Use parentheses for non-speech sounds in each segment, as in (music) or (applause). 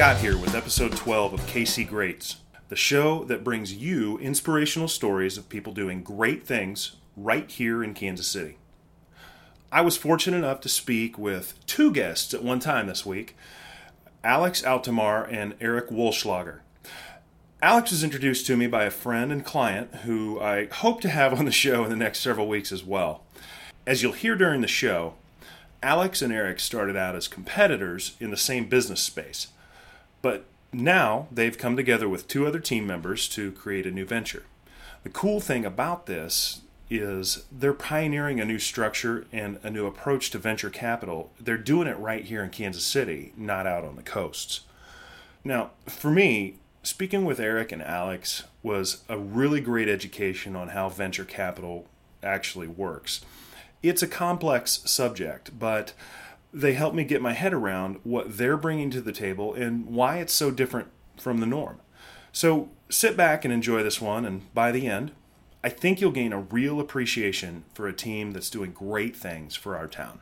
Scott here with episode 12 of KC Greats, the show that brings you inspirational stories of people doing great things right here in Kansas City. I was fortunate enough to speak with two guests at one time this week Alex Altomare and Erik Wullschleger. Alex was introduced to me by a friend and client who I hope to have on the show in the next several weeks as well. As you'll hear during the show, Alex and Eric started out as competitors in the same business space, but now they've come together with two other team members to create a new venture. The cool thing about this is they're pioneering a new structure and a new approach to venture capital. They're doing it right here in Kansas City, not out on the coasts. Now, for me, speaking with Erik and Alex was a really great education on how venture capital actually works. It's a complex subject, but they help me get my head around what they're bringing to the table and why it's so different from the norm. So sit back and enjoy this one, and by the end, I think you'll gain a real appreciation for a team that's doing great things for our town.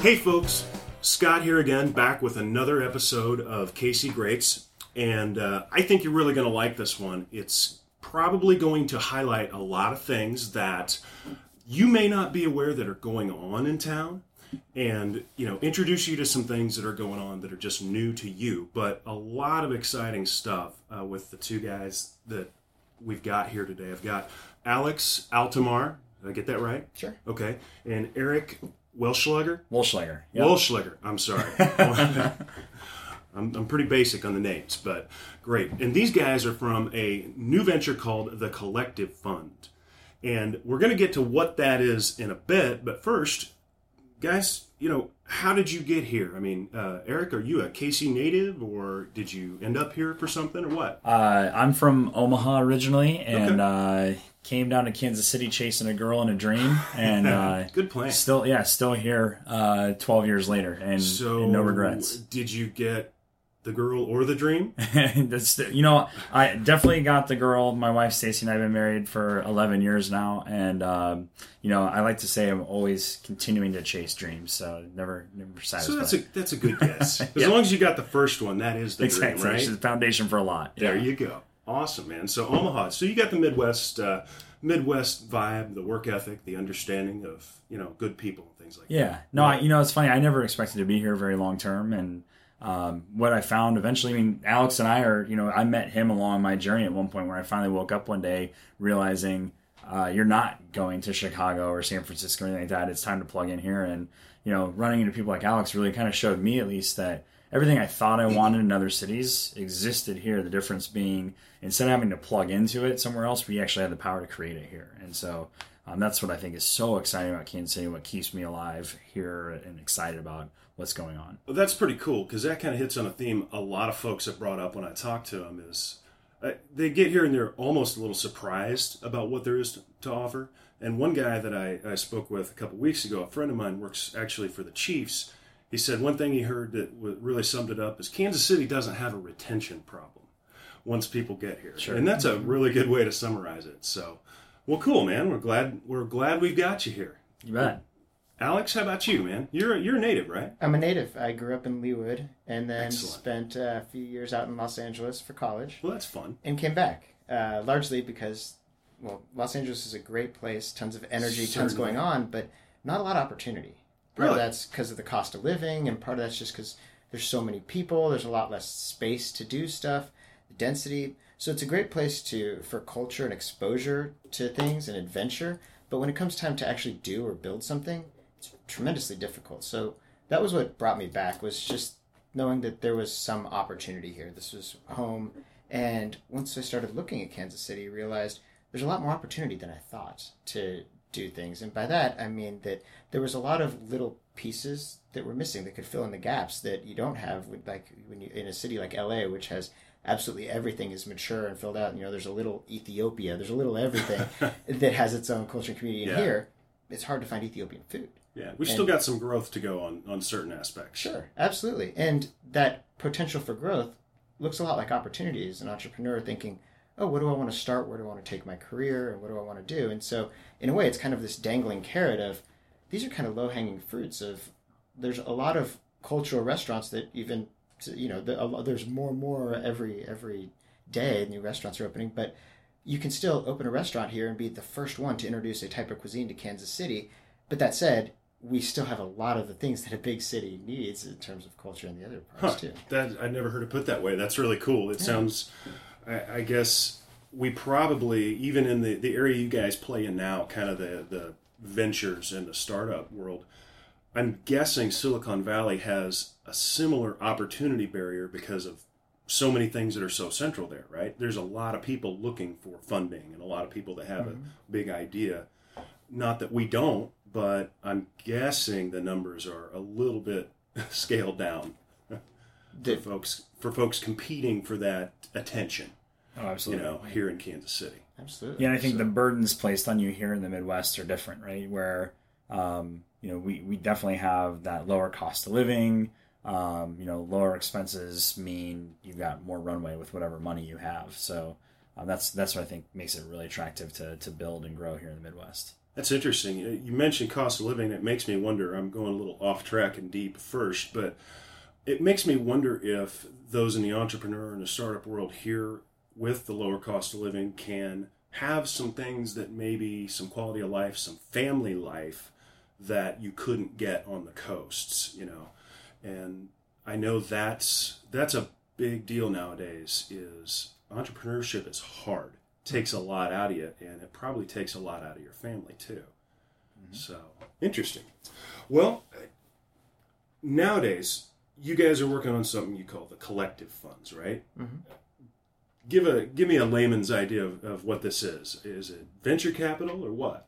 Hey, folks. Scott here again, back with another episode of KC Greats. And uh, I think you're really going to like this one. It's probably going to highlight a lot of things that you may not be aware that are going on in town and you know introduce you to some things that are going on that are just new to you but a lot of exciting stuff uh, with the two guys that we've got here today i've got alex altomare did i get that right Sure. okay and erik welschlager Wullschleger. Yep. Wullschleger. I'm sorry. (laughs) I'm, I'm pretty basic on the names, but great. And these guys are from a new venture called the Collective Fund. And we're going to get to what that is in a bit. But first, guys, you know, how did you get here? I mean, uh, Erik, are you a KC native or did you end up here for something or what? Uh, I'm from Omaha originally, and uh, came down to Kansas City chasing a girl in a dream, and (laughs) uh, Good plan. still, yeah, still here, uh, 12 years later, and, So, and no regrets. Did you get the girl or the dream? (laughs) That's you know, I definitely got the girl. My wife Stacy and I have been married for 11 years now, and um, you know, I like to say I'm always continuing to chase dreams, so never, never satisfied. So that's a that's a good (laughs) guess. As Yeah. long as you got the first one, that is the exactly, dream, right? is the foundation for a lot. There yeah. you go. Awesome, man. So Omaha. So you got the Midwest, uh, Midwest vibe, the work ethic, the understanding of you know good people and things like that. Yeah. No, I, you know, it's funny. I never expected to be here very long term. And um, what I found eventually, I mean, Alex and I are, you know, I met him along my journey at one point where I finally woke up one day realizing uh, you're not going to Chicago or San Francisco or anything like that. It's time to plug in here. And, you know, running into people like Alex really kind of showed me at least that everything I thought I wanted in other cities existed here. The difference being instead of having to plug into it somewhere else, we actually had the power to create it here. And so um, that's what I think is so exciting about Kansas City, what keeps me alive here and excited about what's going on. Well, that's pretty cool because that kind of hits on a theme a lot of folks have brought up when I talk to them is uh, they get here and they're almost a little surprised about what there is to, to offer. And one guy that I, I spoke with a couple weeks ago, a friend of mine works actually for the Chiefs. He said one thing he heard that really summed it up is Kansas City doesn't have a retention problem once people get here, Sure. and that's a really good way to summarize it. So, well, cool, man. We're glad we're glad we've got you here. You bet. Alex, how about you, man? You're you're a native, right? I'm a native. I grew up in Leawood and then Excellent. spent uh, a few years out in Los Angeles for college Well, that's fun. and came back, uh, largely because, well, Los Angeles is a great place, tons of energy, tons going on, but not a lot of opportunity. Part Really? of that's because of the cost of living, and part of that's just because there's so many people, there's a lot less space to do stuff, density. So it's a great place to for culture and exposure to things and adventure. But when it comes time to actually do or build something, it's tremendously difficult. So that was what brought me back was just knowing that there was some opportunity here. This was home, and once I started looking at Kansas City, I realized there's a lot more opportunity than I thought to do things. And by that, I mean that there was a lot of little pieces that were missing that could fill in the gaps that you don't have, with, like when you in a city like LA, which has absolutely everything is mature and filled out. You know, there's a little Ethiopia, there's a little everything (laughs) that has its own culture and community. And Yeah. here, it's hard to find Ethiopian food. Yeah, we've still got some growth to go on on certain aspects. Sure, absolutely. And that potential for growth looks a lot like opportunity as an entrepreneur thinking, oh, what do I want to start? Where do I want to take my career? And what do I want to do? And so, in a way, it's kind of this dangling carrot of these are kind of low hanging fruits of there's a lot of cultural restaurants that even you know the, there's more and more every every day new restaurants are opening but you can still open a restaurant here and be the first one to introduce a type of cuisine to Kansas City but that said we still have a lot of the things that a big city needs in terms of culture and the other parts Huh. too That I never heard it put that way. That's really cool. It sounds. I, I guess we probably even in the the area you guys play in now, kind of the the ventures and the startup world. I'm guessing Silicon Valley has a similar opportunity barrier because of so many things that are so central there, right? There's a lot of people looking for funding and a lot of people that have a big idea. Not that we don't, but I'm guessing the numbers are a little bit (laughs) scaled down (laughs) for folks for folks competing for that attention, Oh, absolutely. you know, here in Kansas City. absolutely Yeah, and I think So- the burdens placed on you here in the Midwest are different, right? Where, um, you know, we, we definitely have that lower cost of living. Um, you know, lower expenses mean you've got more runway with whatever money you have. So um, that's that's what I think makes it really attractive to, to build and grow here in the Midwest. That's interesting. You mentioned cost of living. It makes me wonder. I'm going a little off track and deep first, but it makes me wonder if those in the entrepreneur and the startup world here with the lower cost of living can have some things that maybe some quality of life, some family life that you couldn't get on the coasts, you know. And I know that's that's a big deal nowadays is entrepreneurship is hard. takes a lot out of you and it probably takes a lot out of your family too. Mm-hmm. So, interesting. Well, nowadays you guys are working on something you call the collective funds, right? Mm-hmm. Give a give me a layman's idea of, of what this is. Is it venture capital or what?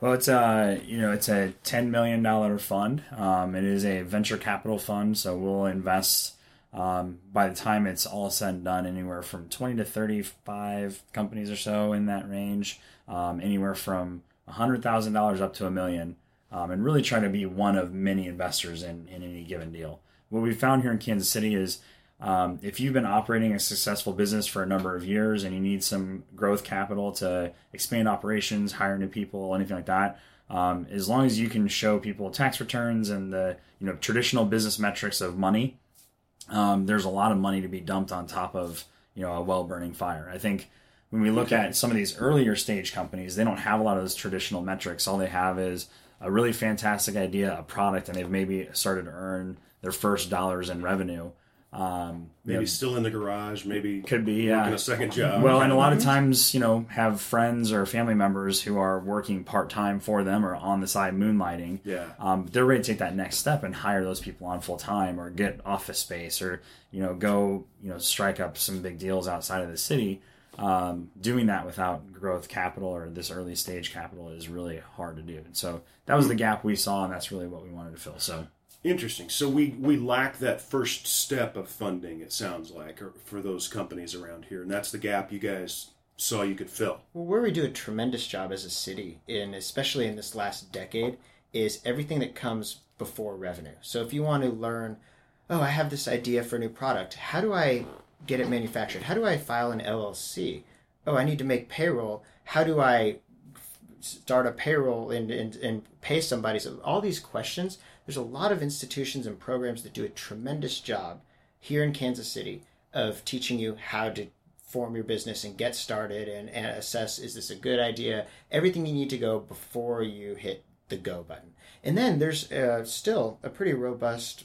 Well, it's a you know it's a ten million dollar fund. Um, it is a venture capital fund, so we'll invest um, by the time it's all said and done anywhere from twenty to thirty five companies or so in that range, um, anywhere from hundred thousand dollars up to a million, um, and really try to be one of many investors in in any given deal. What we found here in Kansas City is um, if you've been operating a successful business for a number of years and you need some growth capital to expand operations, hire new people, anything like that, um, as long as you can show people tax returns and the you know traditional business metrics of money, um, there's a lot of money to be dumped on top of you know a well burning fire. I think when we look at some of these earlier stage companies, they don't have a lot of those traditional metrics. All they have is a really fantastic idea, a product, and they've maybe started to earn their first dollars in revenue. Um, you Maybe know, still in the garage, maybe could be working yeah. a second job. Well, and a lot of times, you know, have friends or family members who are working part time for them or on the side moonlighting. Yeah. Um, they're ready to take that next step and hire those people on full time or get office space or, you know, go, you know, strike up some big deals outside of the city. Um, doing that without growth capital or this early stage capital is really hard to do. And so that was the gap we saw, and that's really what we wanted to fill. So, Interesting. So we we lack that first step of funding. It sounds like or for those companies around here, and that's the gap you guys saw you could fill. Well, where we do a tremendous job as a city, in especially in this last decade, is everything that comes before revenue. So if you want to learn, oh, I have this idea for a new product. How do I get it manufactured? How do I file an LLC? Oh, I need to make payroll. How do I start a payroll and, and, and pay somebody? So all these questions, there's a lot of institutions and programs that do a tremendous job here in Kansas City of teaching you how to form your business and get started and, and assess is this a good idea? Everything you need to go before you hit the go button. And then there's uh, still a pretty robust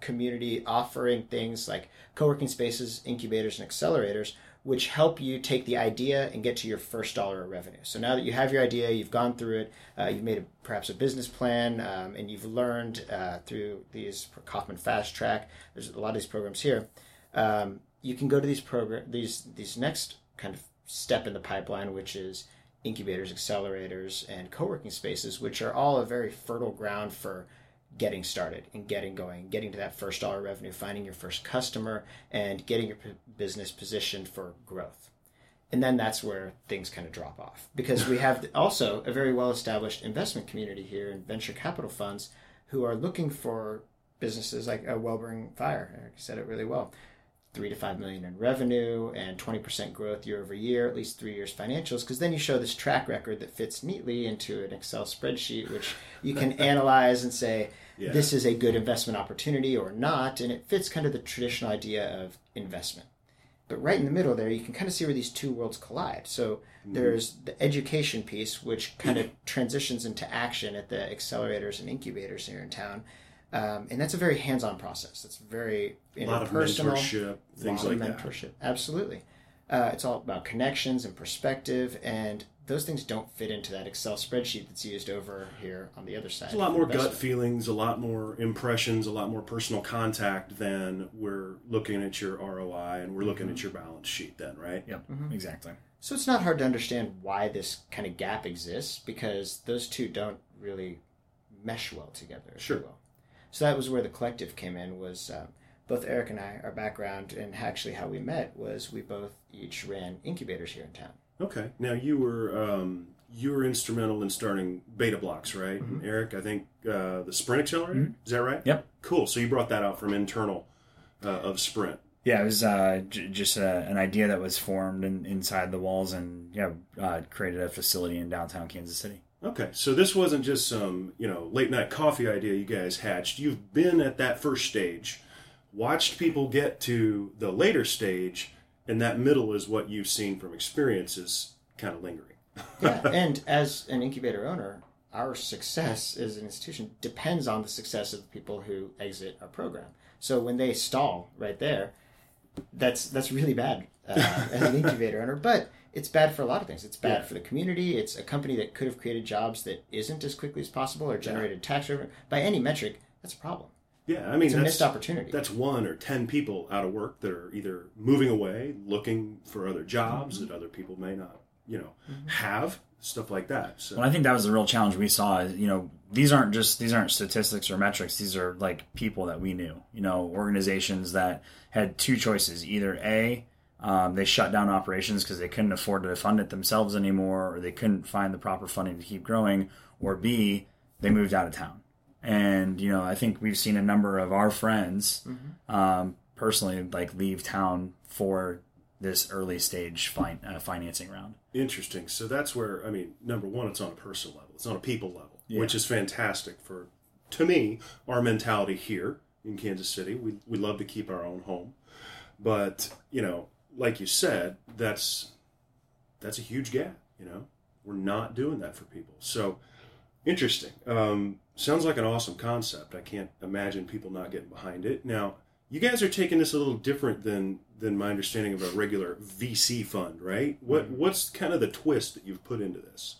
community offering things like co-working spaces incubators and accelerators which help you take the idea and get to your first dollar of revenue. So now that you have your idea you've gone through it uh, you've made a, perhaps a business plan um, and you've learned uh, through these Kauffman FastTrac there's a lot of these programs here um, you can go to these program these these next kind of step in the pipeline, which is incubators, accelerators, and co-working spaces, which are all a very fertile ground for getting started and getting going, getting to that first dollar revenue, finding your first customer, and getting your p- business positioned for growth. And then that's where things kind of drop off because we have (laughs) also a very well established investment community here in venture capital funds who are looking for businesses like a Wellbring Fire. Erik said it really well three to five million in revenue and 20% growth year over year, at least three years financials, because then you show this track record that fits neatly into an Excel spreadsheet, which you can (laughs) analyze and say, Yeah. this is a good investment opportunity or not. And it fits kind of the traditional idea of investment. But right in the middle there, you can kind of see where these two worlds collide. So there's the education piece, which kind of transitions into action at the accelerators and incubators here in town. Um, and that's a very hands-on process. That's very A lot of interpersonal mentorship, things like of that. mentorship. Absolutely. Uh, it's all about connections and perspective, and those things don't fit into that Excel spreadsheet that's used over here on the other side. There's a lot more gut feelings, a lot more impressions, a lot more personal contact than we're looking at your ROI and we're looking Mm-hmm. at your balance sheet then, right? Yep, exactly. So it's not hard to understand why this kind of gap exists because those two don't really mesh well together. Sure. You. So that was where the collective came in. Was um, both Erik and I, our background and actually how we met was we both each ran incubators here in town. Okay. Now you were um, you were instrumental in starting Betablox, right? Mm-hmm. Erik, I think uh, the Sprint Accelerator. Is that right? Yep. Cool. So you brought that out from internal uh, of Sprint. Yeah, it was uh, j- just uh, an idea that was formed in, inside the walls, and yeah, uh, created a facility in downtown Kansas City. Okay, so this wasn't just some you know late night coffee idea you guys hatched. You've been at that first stage, watched people get to the later stage, and that middle is what you've seen from experiences kind of lingering. yeah, (laughs) and as an incubator owner, our success as an institution depends on the success of the people who exit our program. So when they stall right there, that's that's really bad uh, (laughs) as an incubator owner. But it's bad for a lot of things. It's bad Yeah. for the community. It's a company that could have created jobs that isn't as quickly as possible or generated tax revenue. By any metric, that's a problem. Yeah, I mean It's a that's missed opportunity. that's one or ten people out of work that are either moving away, looking for other jobs Mm-hmm. that other people may not you know have stuff like that. So Well, I think that was the real challenge we saw. Is, you know, these aren't just these aren't statistics or metrics. These are like people that we knew. You know, organizations that had two choices: either a um, they shut down operations because they couldn't afford to fund it themselves anymore, or they couldn't find the proper funding to keep growing, or b they moved out of town. And you know, I think we've seen a number of our friends um, personally like leave town for this early stage fin- uh, financing round. Interesting. So that's where I mean, number one, it's on a personal level. It's on a people level, Yeah. which is fantastic for, to me, our mentality here in Kansas City. We we love to keep our own home, but you know, like you said, that's that's a huge gap. You know, we're not doing that for people. So interesting. Um, sounds like an awesome concept. I can't imagine people not getting behind it. Now, you guys are taking this a little different than than my understanding of a regular VC fund, right? What what's kind of the twist that you've put into this?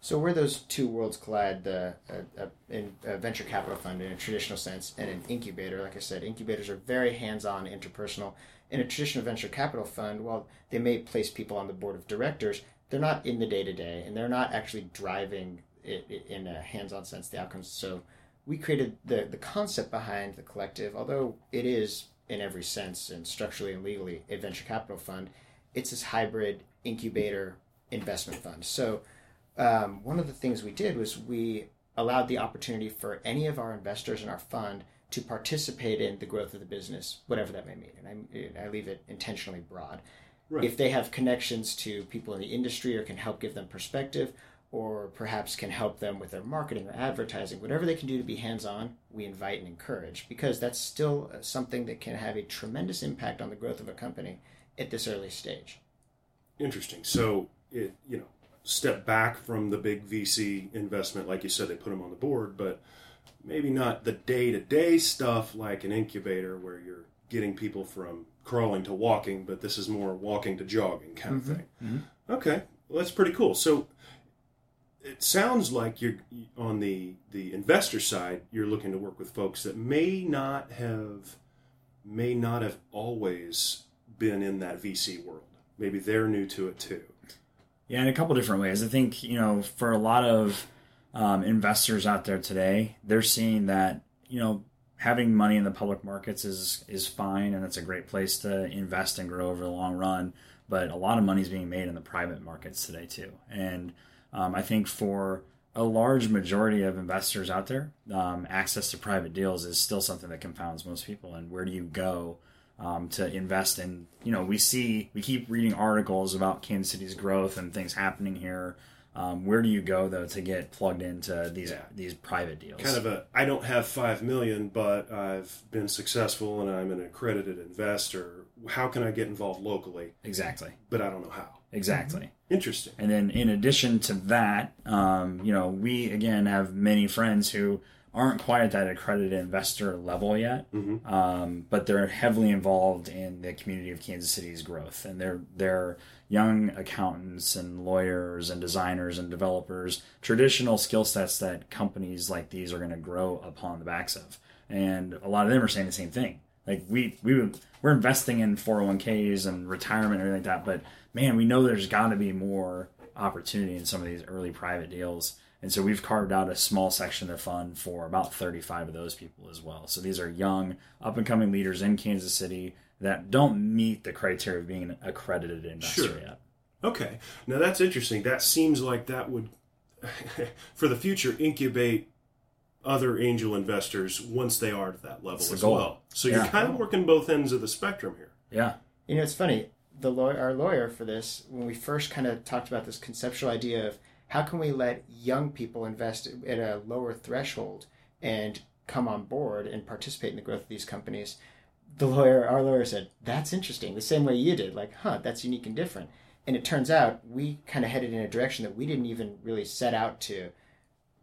So where those two worlds collide, the uh, in a venture capital fund in a traditional sense and an incubator, like I said, incubators are very hands-on, interpersonal. In a traditional venture capital fund, while they may place people on the board of directors, they're not in the day-to-day, and they're not actually driving it, it in a hands-on sense the outcomes. So we created the the concept behind the collective, although it is in every sense and structurally and legally a venture capital fund. It's this hybrid incubator investment fund. So um, one of the things we did was we allowed the opportunity for any of our investors in our fund to participate in the growth of the business, whatever that may mean. And I, I leave it intentionally broad. Right. If they have connections to people in the industry or can help give them perspective, or perhaps can help them with their marketing or advertising, whatever they can do to be hands on, we invite and encourage because that's still uh, something that can have a tremendous impact on the growth of a company at this early stage. Interesting. So it you know step back from the big VC investment, like you said, they put them on the board, but maybe not the day to day stuff like an incubator where you're getting people from crawling to walking, but this is more walking to jogging kind of thing. Okay, well that's pretty cool. So it sounds like you're on the the investor side. You're looking to work with folks that may not have may not have always been in that VC world. Maybe they're new to it too. Yeah, in a couple different ways. I think you know, for a lot of um, investors out there today, they're seeing that you know having money in the public markets is is fine, and it's a great place to invest and grow over the long run. But a lot of money is being made in the private markets today too, and um, I think for a large majority of investors out there, um, access to private deals is still something that confounds most people. And where do you go um, to invest in. You know, we see we keep reading articles about Kansas City's growth and things happening here. Um, where do you go though to get plugged into these Yeah. these private deals? kind of a I don't have five million, but I've been successful and I'm an accredited investor. How can I get involved locally? exactly, But I don't know how. exactly. Interesting. And then in addition to that, um, you know, we again have many friends who aren't quite at that accredited investor level yet, um, but they're heavily involved in the community of Kansas City's growth, and they're they're young accountants and lawyers and designers and developers, traditional skill sets that companies like these are going to grow upon the backs of, and a lot of them are saying the same thing. Like we we would- we're investing in 401ks and retirement and everything like that, but man, we know there's got to be more opportunity in some of these early private deals. And so we've carved out a small section of the fund for about 35 of those people as well. So these are young, up and coming leaders in Kansas City that don't meet the criteria of being an accredited investor Sure. yet. Okay. Now that's interesting. That seems like that would, (laughs) for the future, incubate other angel investors once they are at that level the as goal. well. So you're kind of working both ends of the spectrum here. Yeah. You know, it's funny. The lawyer, our lawyer for this, when we first kind of talked about this conceptual idea of how can we let young people invest at a lower threshold and come on board and participate in the growth of these companies, the lawyer, our lawyer said, "That's interesting." The same way you did, like, "Huh, that's unique and different." And it turns out we kind of headed in a direction that we didn't even really set out to,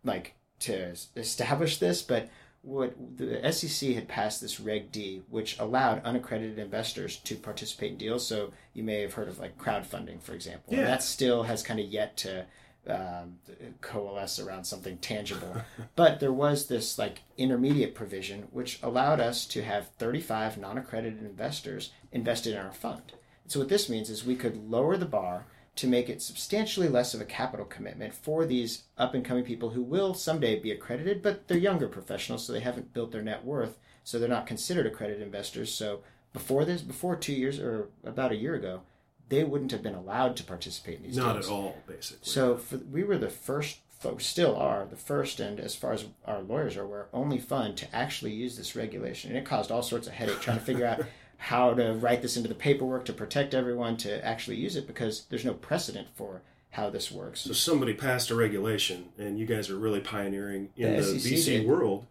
like, to establish this, but what the SEC had passed this Reg D, which allowed unaccredited investors to participate in deals. So you may have heard of like crowdfunding, for example. Yeah. And that still has kind of yet to um, coalesce around something tangible. (laughs) but there was this like intermediate provision which allowed us to have 35 non-accredited investors invested in our fund. So what this means is we could lower the bar to make it substantially less of a capital commitment for these up and coming people who will someday be accredited, but they're younger professionals, so they haven't built their net worth, so they're not considered accredited investors. So before this, before two years or about a year ago, they wouldn't have been allowed to participate in these Not deals. at all, basically. So for, we were the first, folks still are the first, and as far as our lawyers are aware, only fund to actually use this regulation. And it caused all sorts of headache trying to figure out (laughs) how to write this into the paperwork to protect everyone to actually use it because there's no precedent for how this works. So somebody passed a regulation, and you guys are really pioneering in The the, VC did. world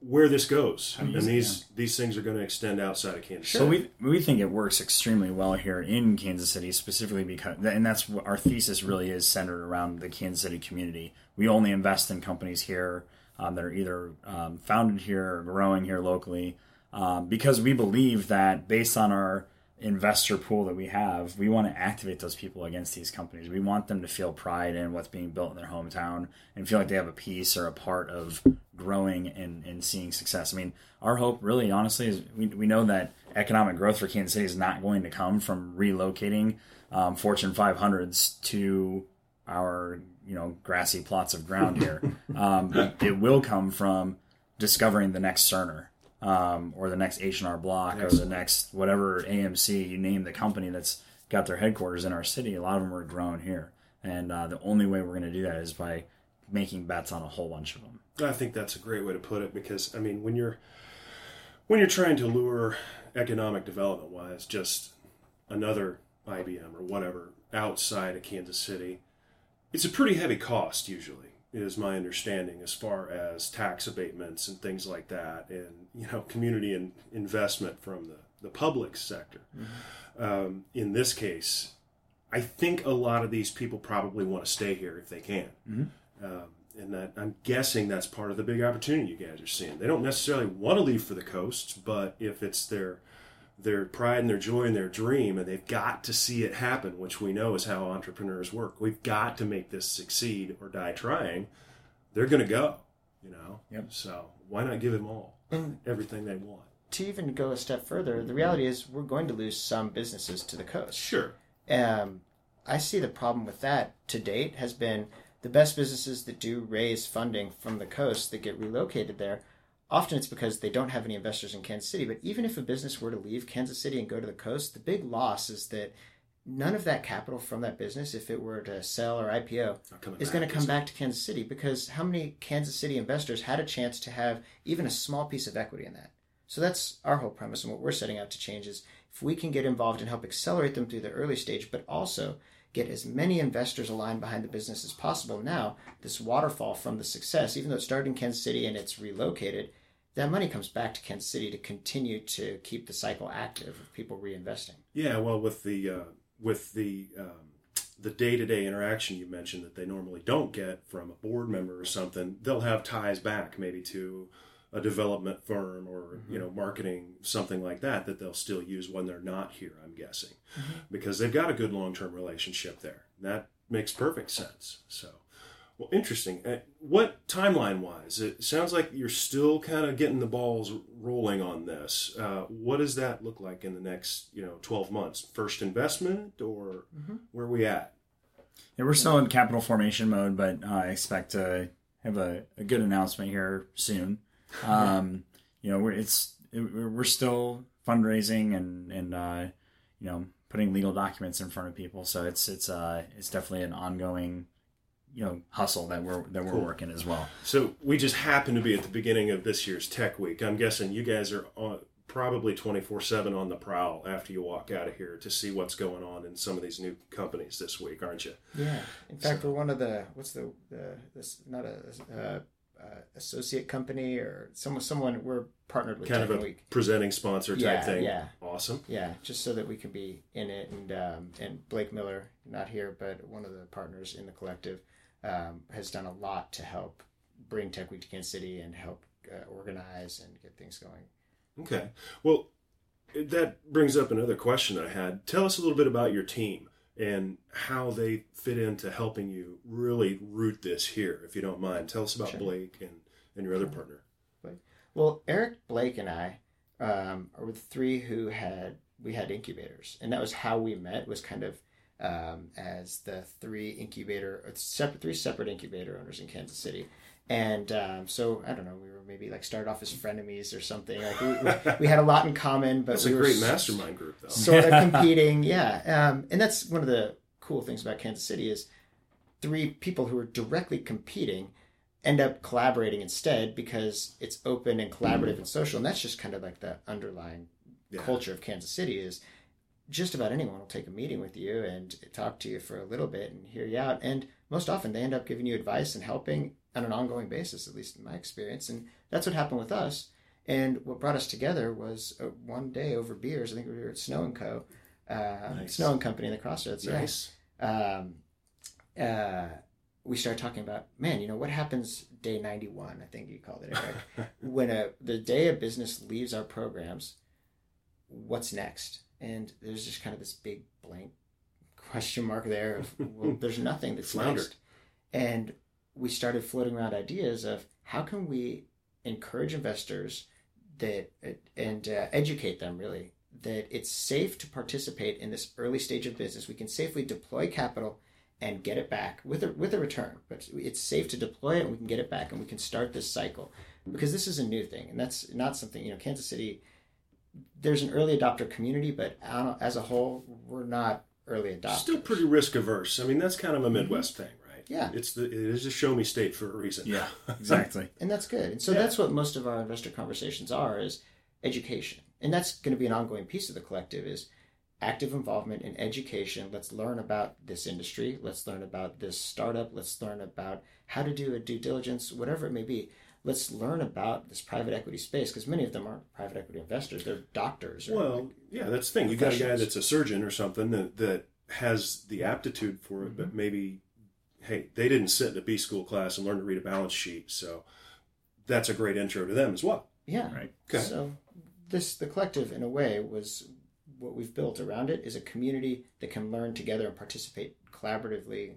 where this goes, and use it, these these things are going to extend outside of Kansas. So we we think it works extremely well here in Kansas City, specifically because, and that's what our thesis really is centered around the Kansas City community. We only invest in companies here um, that are either um, founded here or growing here locally, um, because we believe that based on our investor pool that we have, we want to activate those people against these companies. We want them to feel pride in what's being built in their hometown and feel like they have a piece or a part of growing and, and seeing success. I mean, our hope really honestly is we, we know that economic growth for Kansas City is not going to come from relocating um, Fortune 500s to our you know grassy plots of ground here. (laughs) um, but it will come from discovering the next Cerner um, or the next H and R Block or the next whatever AMC you name the company that's got their headquarters in our city. A lot of them are grown here, and uh, the only way we're going to do that is by making bets on a whole bunch of them. I think that's a great way to put it because I mean when you're when you're trying to lure economic development wise just another IBM or whatever outside of Kansas City, it's a pretty heavy cost usually is my understanding as far as tax abatements and things like that and you know community and investment from the, the public sector. Um, in this case, I think a lot of these people probably want to stay here if they can. Um, and that I'm guessing that's part of the big opportunity you guys are seeing. They don't necessarily want to leave for the coast, but if it's their their pride and their joy and their dream, and they've got to see it happen, which we know is how entrepreneurs work. We've got to make this succeed or die trying. They're going to go, you know. Yep. So why not give them all And everything they want? to even go a step further, the reality is we're going to lose some businesses to the coast. Sure. Um, I see the problem with that to date has been the best businesses that do raise funding from the coast that get relocated there. Often it's because they don't have any investors in Kansas City. But even if a business were to leave Kansas City and go to the coast, the big loss is that none of that capital from that business, if it were to sell or IPO, is going to come back to Kansas City because how many Kansas City investors had a chance to have even a small piece of equity in that? So that's our whole premise and what we're setting out to change is if we can get involved and help accelerate them through the early stage, but also get as many investors aligned behind the business as possible. Now, this waterfall from the success, even though it started in Kansas City and it's relocated, that money comes back to Kansas City to continue to keep the cycle active of people reinvesting. Yeah, well, with the uh, with the um, the day to day interaction you mentioned that they normally don't get from a board member or something, they'll have ties back maybe to a development firm or mm-hmm. you know marketing something like that that they'll still use when they're not here. I'm guessing mm-hmm. because they've got a good long term relationship there. That makes perfect sense. So. Well, interesting. Uh, what timeline wise? It sounds like you're still kind of getting the balls rolling on this. Uh, what does that look like in the next, you know, 12 months? First investment or mm-hmm. where are we at? Yeah, we're still in capital formation mode, but uh, I expect to have a, a, good announcement here soon. (laughs) Um, you know, we're, it's it, we're still fundraising and and uh, you know putting legal documents in front of people, so it's it's uh, it's definitely an ongoing you know hustle that we're that we're cool. working as well. So we just happen to be at the beginning of this year's Tech Week. I'm guessing you guys are on, probably 24 7 on the prowl after you walk out of here to see what's going on in some of these new companies this week, aren't you? Yeah. In fact, so. we're one of the what's the, the this not a uh, uh, associate company or someone someone we're partnered with kind Tech of a Week. presenting sponsor type yeah, thing. Yeah. Awesome. Yeah, just so that we can be in it and um, and Blake Miller not here but one of the partners in the collective um, has done a lot to help bring Tech Week to Kansas City and help uh, organize and get things going. Okay. Well, that brings up another question I had. Tell us a little bit about your team and how they fit into helping you really root this here, if you don't mind. Tell us about sure. Blake and, and your other partner. Well, Erik, Blake, and I um, are the three who had we had incubators, and that was how we met. Was kind of um, as the three incubator, separate three separate incubator owners in Kansas City. And um, so I don't know, we were maybe like started off as frenemies or something. Like we, we, we had a lot in common, but that's we a were great mastermind group, though. Sort of (laughs) competing, yeah. Um, and that's one of the cool things about Kansas City is three people who are directly competing end up collaborating instead because it's open and collaborative and social. And that's just kind of like the underlying yeah. culture of Kansas City is just about anyone will take a meeting with you and talk to you for a little bit and hear you out. And most often they end up giving you advice and helping on an ongoing basis, at least in my experience. And that's what happened with us. And what brought us together was uh, one day over beers. I think we were at Snow and Co. Uh, nice. Snow and Company in the Crossroads. Nice. Um, uh, we started talking about, man, you know, what happens day 91, I think you called it, Erik, (laughs) when a, the day a business leaves our programs, what's next? And there's just kind of this big blank question mark there of well, (laughs) there's nothing that's floundered, and we started floating around ideas of how can we encourage investors that and uh, educate them really that it's safe to participate in this early stage of business. We can safely deploy capital and get it back with a with a return, but it's safe to deploy it and we can get it back and we can start this cycle. Because this is a new thing and that's not something you know Kansas City there's an early adopter community, but as a whole, we're not early adopters. Still pretty risk averse. I mean, that's kind of a mm-hmm. Midwest thing, right? Yeah. It's the it is a show me state for a reason. Yeah, (laughs) exactly. and that's good. And so yeah. that's what most of our investor conversations are is education. And that's going to be an ongoing piece of the collective is active involvement in education. Let's learn about this industry. Let's learn about this startup. Let's learn about how to do a due diligence, whatever it may be let's learn about this private equity space because many of them aren't private equity investors; they're doctors. well, like yeah, that's the thing. You got a guy that's a surgeon or something that that has the aptitude for it, mm-hmm. but maybe hey, they didn't sit in a B school class and learn to read a balance sheet, so that's a great intro to them as well. Yeah. Right. Okay. So this the collective in a way was what we've built around it is a community that can learn together and participate collaboratively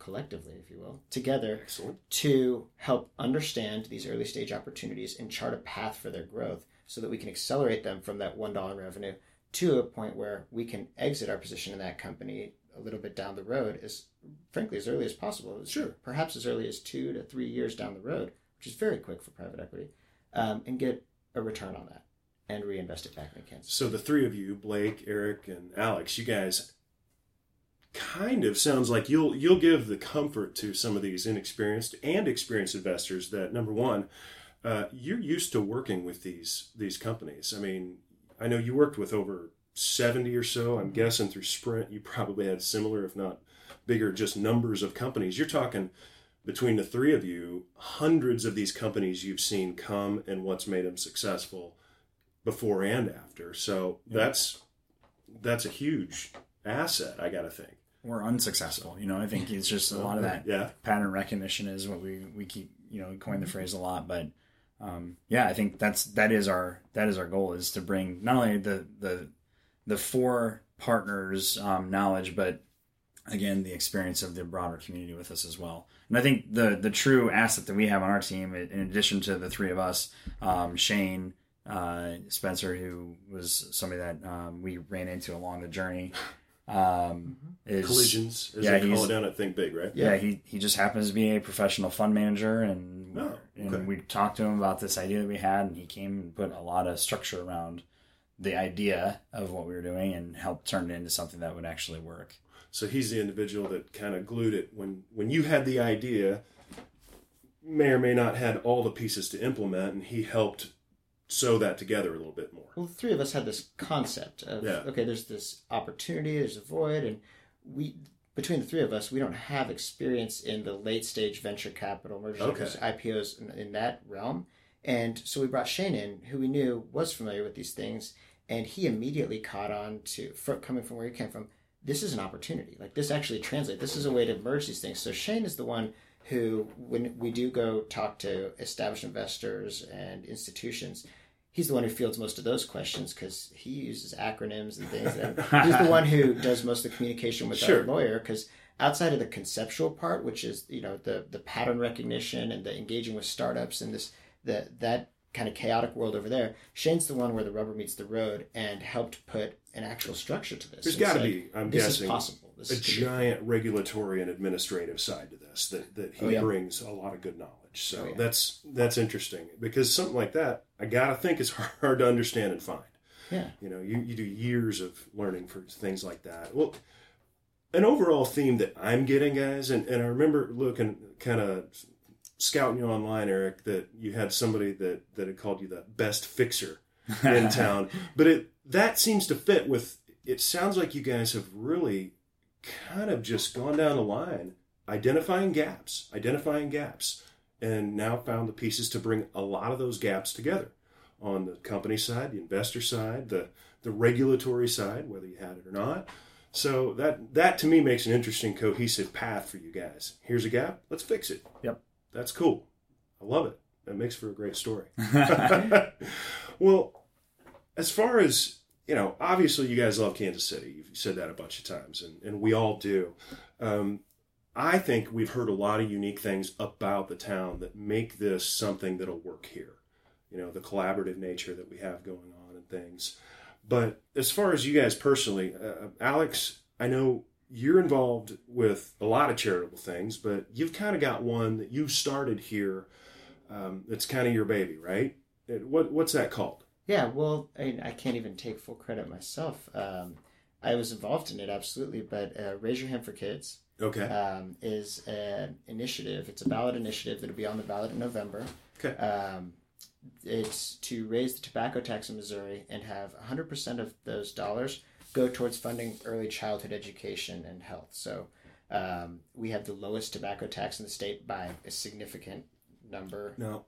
collectively, if you will, together Excellent. to help understand these early stage opportunities and chart a path for their growth so that we can accelerate them from that $1 revenue to a point where we can exit our position in that company a little bit down the road as frankly as early as possible. Sure. Perhaps as early as two to three years down the road, which is very quick for private equity, um, and get a return on that and reinvest it back in the Kansas. So the three of you, Blake, Erik, and Alex, you guys kind of sounds like you'll you'll give the comfort to some of these inexperienced and experienced investors that number one Uh, you're used to working with these these companies. I mean, I know you worked with over seventy or so. I'm guessing through Sprint, you probably had similar, if not bigger, just numbers of companies. You're talking between the three of you, hundreds of these companies you've seen come and what's made them successful before and after. So that's that's a huge asset. I got to think. Or unsuccessful. You know, I think it's just a lot of that Yeah. pattern recognition is what we we keep you know coin the phrase a lot, but um, yeah, I think that's that is our that is our goal is to bring not only the the the four partners um, knowledge, but again the experience of the broader community with us as well. And I think the the true asset that we have on our team, in addition to the three of us, um, Shane. Uh, Spencer, who was somebody that um, we ran into along the journey, um, is Collisions, as Yeah, they call he's- it down at Think Big, right? yeah, he, he just happens to be a professional fund manager, and Oh, and we talked to him about this idea that we had, and he came and put a lot of structure around the idea of what we were doing, and helped turn it into something that would actually work. So he's the individual that kind of glued it when when you had the idea, may or may not had all the pieces to implement, and he helped sew that together a little bit more. Well, the three of us had this concept of Yeah. okay, there's this opportunity, there's a void, and we between the three of us, we don't have experience in the late stage venture capital, mergers, Okay. IPOs in, in that realm, and so we brought Shane in, who we knew was familiar with these things, and he immediately caught on to fr coming from where he came from. This is an opportunity. Like this actually translates. This is a way to merge these things. So Shane is the one who, when we do go talk to established investors and institutions, he's the one who fields most of those questions because he uses acronyms and things. And (laughs) he's the one who does most of the communication with Sure. our lawyer because outside of the conceptual part, which is you know the the pattern recognition and the engaging with startups and this the that kind of chaotic world over there, Shane's the one where the rubber meets the road and helped put an actual structure to this. There's got to said, be, I'm this guessing, is possible. This a is giant regulatory and administrative side to this that, that oh, he Oh, yeah. brings a lot of good knowledge. So Oh, yeah. that's that's interesting because something like that, I gotta think is (laughs) hard to understand and find. yeah. You know, you, you do years of learning for things like that. Well, an overall theme that I'm getting, guys, and, and I remember looking kind of scouting you online, Erik, that you had somebody that, that had called you the best fixer in (laughs) town. But it that seems to fit with it sounds like you guys have really kind of just gone down the line, identifying gaps, identifying gaps, and now found the pieces to bring a lot of those gaps together on the company side, the investor side, the the regulatory side, whether you had it or not. So that that to me makes an interesting cohesive path for you guys. Here's a gap, let's fix it. Yep. That's cool. I love it. That makes for a great story. (laughs) (laughs) well, as far as you know, obviously you guys love Kansas City. You've said that a bunch of times, and, and we all do. Um, I think we've heard a lot of unique things about the town that make this something that'll work here. You know, the collaborative nature that we have going on and things. But as far as you guys personally, uh, Alex, I know you're involved with a lot of charitable things, but you've kind of got one that you started here. Um, kind of your baby, right? It- what what's that called? Yeah, well, I, I can't even take full credit myself. Um, I was involved in it absolutely, but uh, Raise Your Hand for Kids Okay. um, is an initiative. It's a ballot initiative that'll be on the ballot in November. Okay. Um, it's to raise the tobacco tax in Missouri and have 100% of those dollars go towards funding early childhood education and health. So um, we have the lowest tobacco tax in the state by a significant number. No.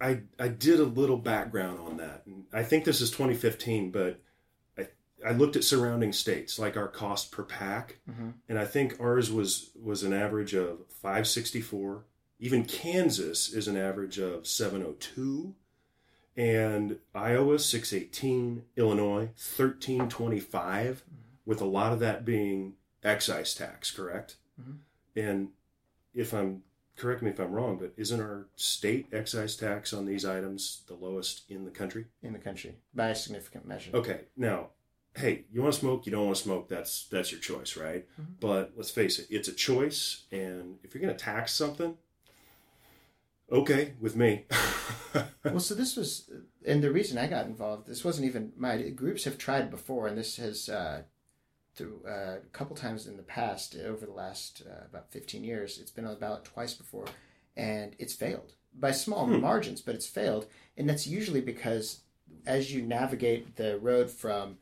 I I did a little background on that, I think this is 2015, but I looked at surrounding states like our cost per pack, Mhm. and I think ours was was an average of 564. Even Kansas is an average of 702, and Iowa 618, Illinois 1325, with a lot of that being excise tax, correct? Mhm. And if I'm correct me if I'm wrong, but isn't our state excise tax on these items the lowest in the country? in the country by a significant measure. Okay, now, hey, you want to smoke, you don't want to smoke, that's that's your choice, right? Mhm. But let's face it, it's a choice, and if you're going to tax something, okay, with me. (laughs) well, so this was, and the reason I got involved, this wasn't even my groups have tried before, and this has uh, through uh, a couple times in the past over the last uh, about fifteen years. It's been on the ballot twice before, and it's failed by small margins, but it's failed, and that's usually because as you navigate the road from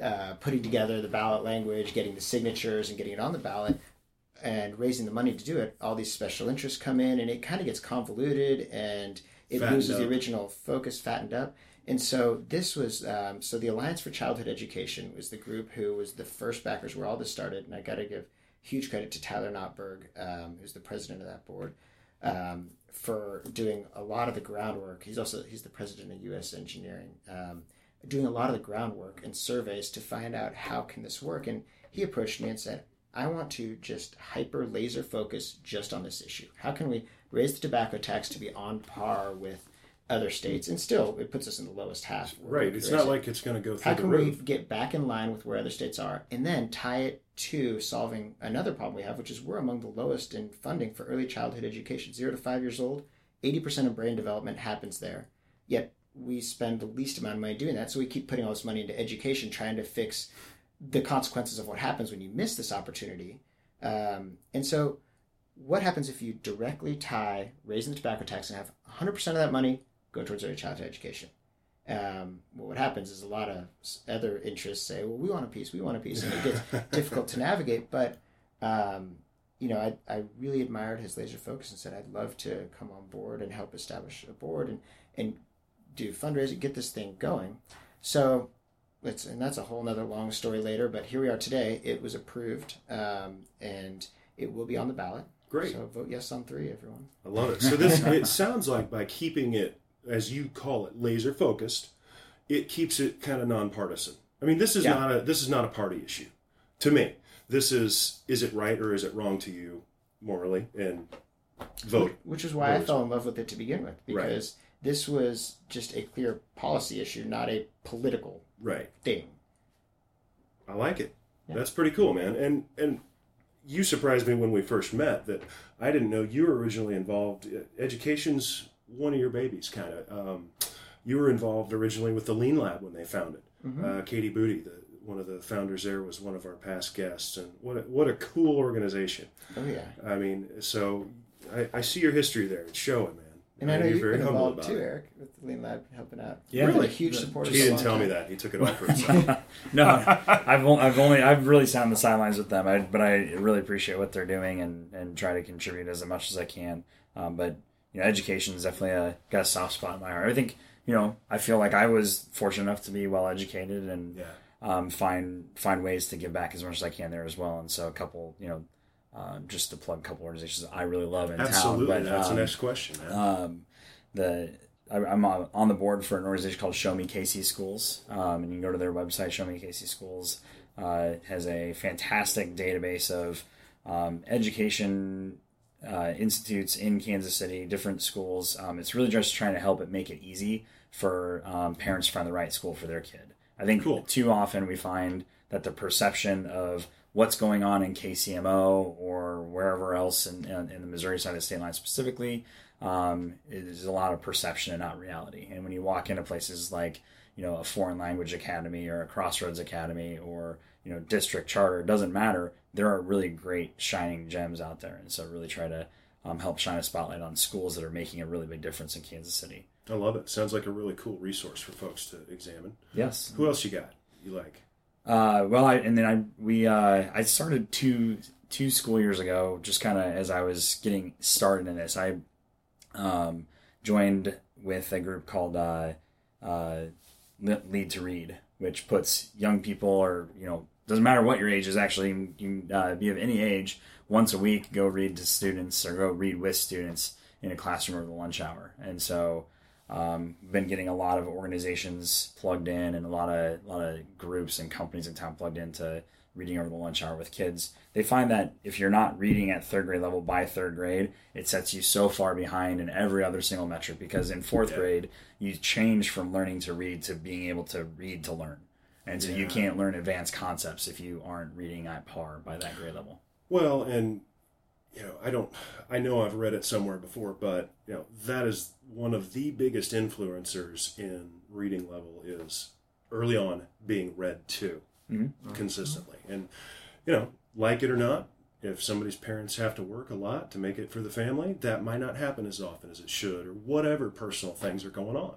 uh, putting together the ballot language, getting the signatures, and getting it on the ballot, and raising the money to do it, all these special interests come in, and it kind of gets convoluted, and it Fattened loses the original focus, fattened up. And so this was um, so the Alliance for Childhood Education was the group who was the first backers where all this started, and I got to give huge credit to Tyler Nottberg, um, who's the president of that board, um, for doing a lot of the groundwork. He's also he's the president of U.S. Engineering, um, doing a lot of the groundwork and surveys to find out how can this work. And he approached me and said, "I want to just hyper laser focus just on this issue. How can we raise the tobacco tax to be on par with?" Other states, and still, it puts us in the lowest half. Right. It's not it. like it's going to go through How can we get back in line with where other states are and then tie it to solving another problem we have, which is we're among the lowest in funding for early childhood education. Zero to five years old, 80% of brain development happens there. Yet we spend the least amount of money doing that. So we keep putting all this money into education, trying to fix the consequences of what happens when you miss this opportunity. Um, and so, what happens if you directly tie raising the tobacco tax and have 100% of that money go towards early childhood education? um, well, what happens is a lot of other interests say, "Well, we want a piece, we want a piece," and it gets (laughs) difficult to navigate. But um, you know, I, I really admired his laser focus and said, "I'd love to come on board and help establish a board and and do fundraising, get this thing going." So let's and that's a whole nother long story later. But here we are today. It was approved, um, and it will be on the ballot. Great. So vote yes on three, everyone. I love it. So this it sounds like by keeping it as you call it laser focused, it keeps it kind of nonpartisan. I mean, this is Yeah. not a this is not a party issue to me. This is is it right or is it wrong to you morally and vote. Which is why I fell in love with it to begin with, Right. This was just a clear policy issue, not a political Right. thing. I like it. Yeah. That's pretty cool, man. And and you surprised me when we first met that I didn't know you were originally involved. Education's one of your babies, kind of. Um, you were involved originally with the Lean Lab when they founded. Uh, Katie Boody, the, one of the founders there, was one of our past guests, and what a, what a cool organization. Oh yeah, I mean, so I, I see your history there. It's showing. And I know you're you've very been humble involved too, it. Erik, with the Lean Lab helping out. Yeah. Really? Really? a huge supporter. He didn't long tell me that. He took it all for himself. (laughs) no, I've only, I've only I've really sat on the sidelines with them, I, but I really appreciate what they're doing and, and try to contribute as much as I can. Um, but you know, education is definitely a, got a soft spot in my heart. I think you know I feel like I was fortunate enough to be well educated and yeah. um, find find ways to give back as much as I can there as well. And so a couple you know. Uh, just to plug a couple organizations I really love in Absolutely. town. But, That's um, the next question, um, the I, I'm on on the board for an organization called Show Me KC Schools, um, and you can go to their website. Show Me KC Schools uh, has a fantastic database of um, education uh, institutes in Kansas City, different schools. Um, it's really just trying to help it make it easy for um, parents to find the right school for their kid. I think Cool. too often we find that the perception of what's going on in KCMO or wherever else in, in, in the Missouri side of the state line specifically um, is a lot of perception and not reality. And when you walk into places like you know a foreign language academy or a Crossroads Academy or you know district charter, it doesn't matter. There are really great shining gems out there, and so really try to um, help shine a spotlight on schools that are making a really big difference in Kansas City. I love it. Sounds like a really cool resource for folks to examine. Yes. Who else you got? You like? Uh, well, I and then I we uh, I started two two school years ago, just kind of as I was getting started in this. I um, joined with a group called uh, uh, Lead to Read, which puts young people, or you know, doesn't matter what your age is. Actually, you can uh, be of any age. Once a week, go read to students or go read with students in a classroom over the lunch hour, and so. Um, been getting a lot of organizations plugged in and a lot of a lot of groups and companies in town plugged into reading over the lunch hour with kids. They find that if you're not reading at third grade level by third grade, it sets you so far behind in every other single metric because in fourth Yeah. grade you change from learning to read to being able to read to learn. And so you can't learn advanced concepts if you aren't reading at par by that grade level. Well, and you know, I don't. I know I've read it somewhere before, but you know, that is one of the biggest influencers in reading level is early on being read to Mhm. consistently, and you know, like it or not, if somebody's parents have to work a lot to make it for the family, that might not happen as often as it should, or whatever personal things are going on.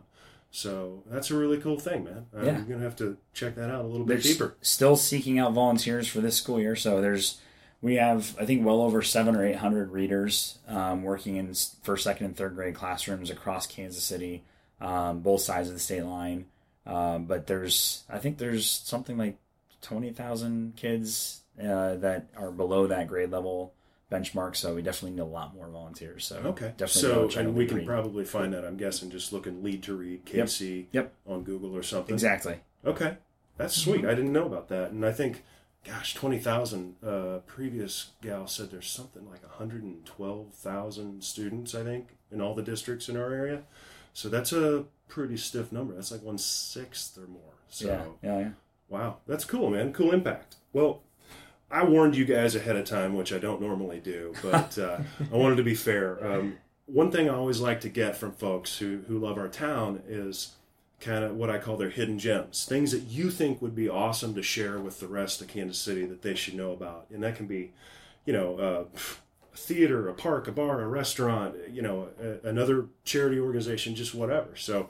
So that's a really cool thing, man. Uh, Yeah. Gonna have to check that out a little bit They're s- deeper. still seeking out volunteers for this school year. So there's we have I think well over seven or eight hundred readers um, working in first, second, and third grade classrooms across Kansas City, um, both sides of the state line. Um, but there's I think there's something like twenty thousand kids uh, that are below that grade level benchmark. So we definitely need a lot more volunteers. So Okay. definitely so, go check out and we can Read. probably find that. I'm guessing just looking lead to read KC Yep. on Google or something. exactly. Okay, that's sweet. I didn't know about that, and I think, gosh, twenty thousand. Uh, previous gal said there's something like hundred and twelve thousand students. I think in all the districts in our area. So that's a pretty stiff number. That's like one sixth or more. So yeah, yeah, yeah. wow, that's cool, man. Cool impact. Well. I warned you guys ahead of time, which I don't normally do, but uh, (laughs) I wanted to be fair. Um, one thing I always like to get from folks who, who love our town is kind of what I call their hidden gems, things that you think would be awesome to share with the rest of Kansas City that they should know about. And that can be, you know, uh, a theater, a park, a bar, a restaurant, you know, a, another charity organization, just whatever. So,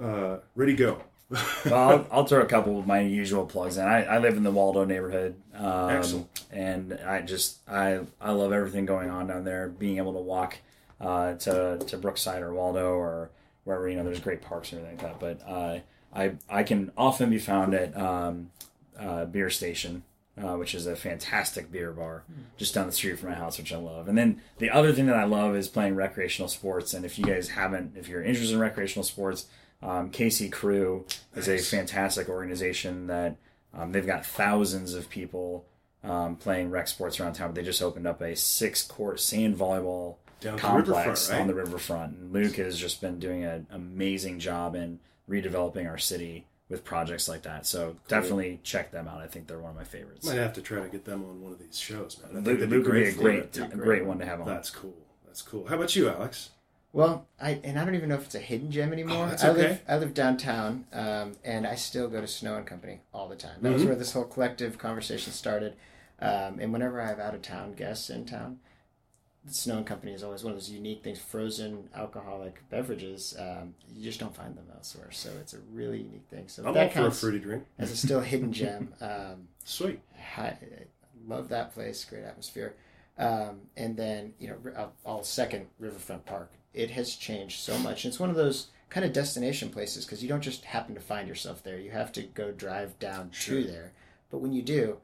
uh, ready, go. (laughs) well, I'll, I'll throw a couple of my usual plugs in. I, I live in the Waldo neighborhood, um, Excellent. and I just I I love everything going on down there. Being able to walk uh, to to Brookside or Waldo or wherever you know there's great parks and everything like that. But uh, I I can often be found at um, uh, Bier Station. Uh, which is a fantastic beer bar just down the street from my house, which I love. And then the other thing that I love is playing recreational sports. And if you guys haven't, if you're interested in recreational sports, um, KC Crew is a fantastic organization that um, they've got thousands of people um, playing rec sports around town. But they just opened up a six court sand volleyball Down the complex riverfront, right? on the riverfront. And Luke has just been doing an amazing job in redeveloping our city with projects like that. So definitely check them out. I think they're one of my favorites. Might have to try to get them on one of these shows, man. I think Luke, that'd Luke would be a great, it. a great one to have on. That's cool. That's cool. How about you, Alex? Well, I and I don't even know if it's a hidden gem anymore. Oh, that's I okay. live I live downtown, um, and I still go to Snow and Company all the time. That was Mhm. where this whole collective conversation started. Um, and whenever I have out of town guests in town, the Snow Company is always one of those unique things. Frozen alcoholic beverages, um, you just don't find them elsewhere. So it's a really unique thing. So I'm that all for a fruity drink. as a still (laughs) hidden gem. Um, Sweet. hi, love that place. Great atmosphere. Um, and then you know, I'll, I'll second Riverfront Park. It has changed so much. It's one of those kind of destination places because you don't just happen to find yourself there. You have to go drive down Sure. to there. But when you do,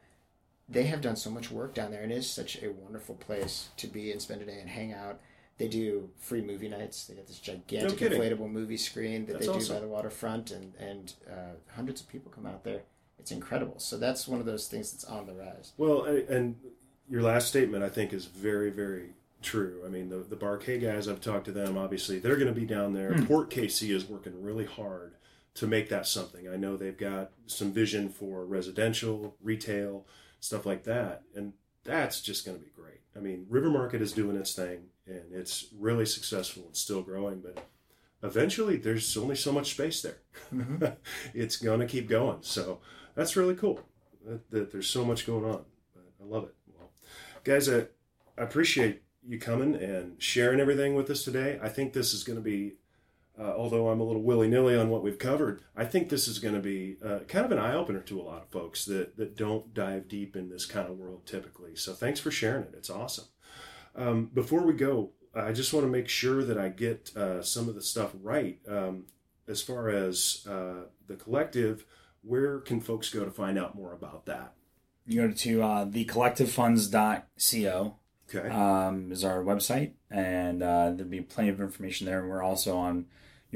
they have done so much work down there, and it is such a wonderful place to be and spend a day and hang out. They do free movie nights. They got this gigantic kidding. inflatable movie screen that That's they do awesome. by the waterfront, and and uh, hundreds of people come out there. It's incredible. So that's one of those things that's on the rise. Well, and your last statement, I think, is very, very true. I mean, the the Bar K guys, I've talked to them. Obviously, they're going to be down there. Port KC is working really hard to make that something. I know they've got some vision for residential, retail, stuff like that, and that's just going to be great. I mean, River Market is doing its thing, and it's really successful and still growing, but. Eventually, there's only so much space there. Mm-hmm. (laughs) it's going to keep going. So that's really cool that, that there's so much going on. I love it. Well, guys, I, I appreciate you coming and sharing everything with us today. I think this is going to be, uh, although I'm a little willy nilly on what we've covered, I think this is going to be uh, kind of an eye opener to a lot of folks that, that don't dive deep in this kind of world typically. So thanks for sharing it. It's awesome. Um, before we go, I just want to make sure that I get uh, some of the stuff right. Um, as far as uh, the collective, where can folks go to find out more about that? You go to uh, thecollectivefunds.co Okay. um, is our website, and uh, there'll be plenty of information there. And we're also on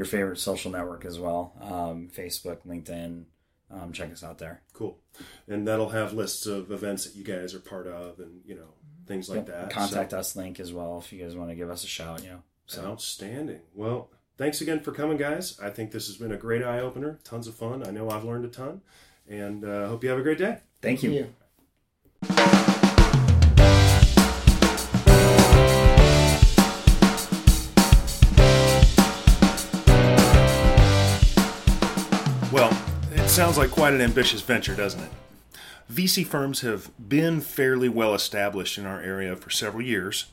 your favorite social network as well um, Facebook, LinkedIn. Um, check us out there. Cool. And that'll have lists of events that you guys are part of and, you know, things like Yep. that. Contact us link as well if you guys want to give us a shout. You know, So, so outstanding. Well, thanks again for coming, guys. I think this has been a great eye opener. Tons of fun. I know I've learned a ton. And uh, hope you have a great day. thank you. Well, it sounds like quite an ambitious venture, doesn't it? VC firms have been fairly well established in our area for several years,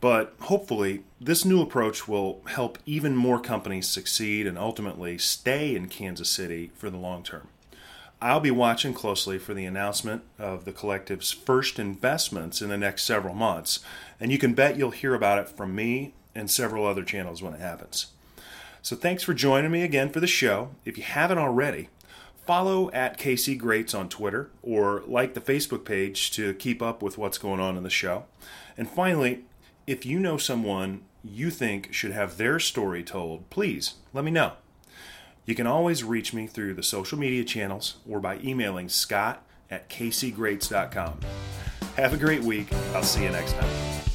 but hopefully, this new approach will help even more companies succeed and ultimately stay in Kansas City for the long term. I'll be watching closely for the announcement of the collective's first investments in the next several months, and you can bet you'll hear about it from me and several other channels when it happens. So thanks for joining me again for the show. If you haven't already, follow at KC Greats on Twitter or like the Facebook page to keep up with what's going on in the show. And finally, if you know someone you think should have their story told, please let me know. You can always reach me through the social media channels or by emailing scott at kcgreats.com. Have a great week. I'll see you next time.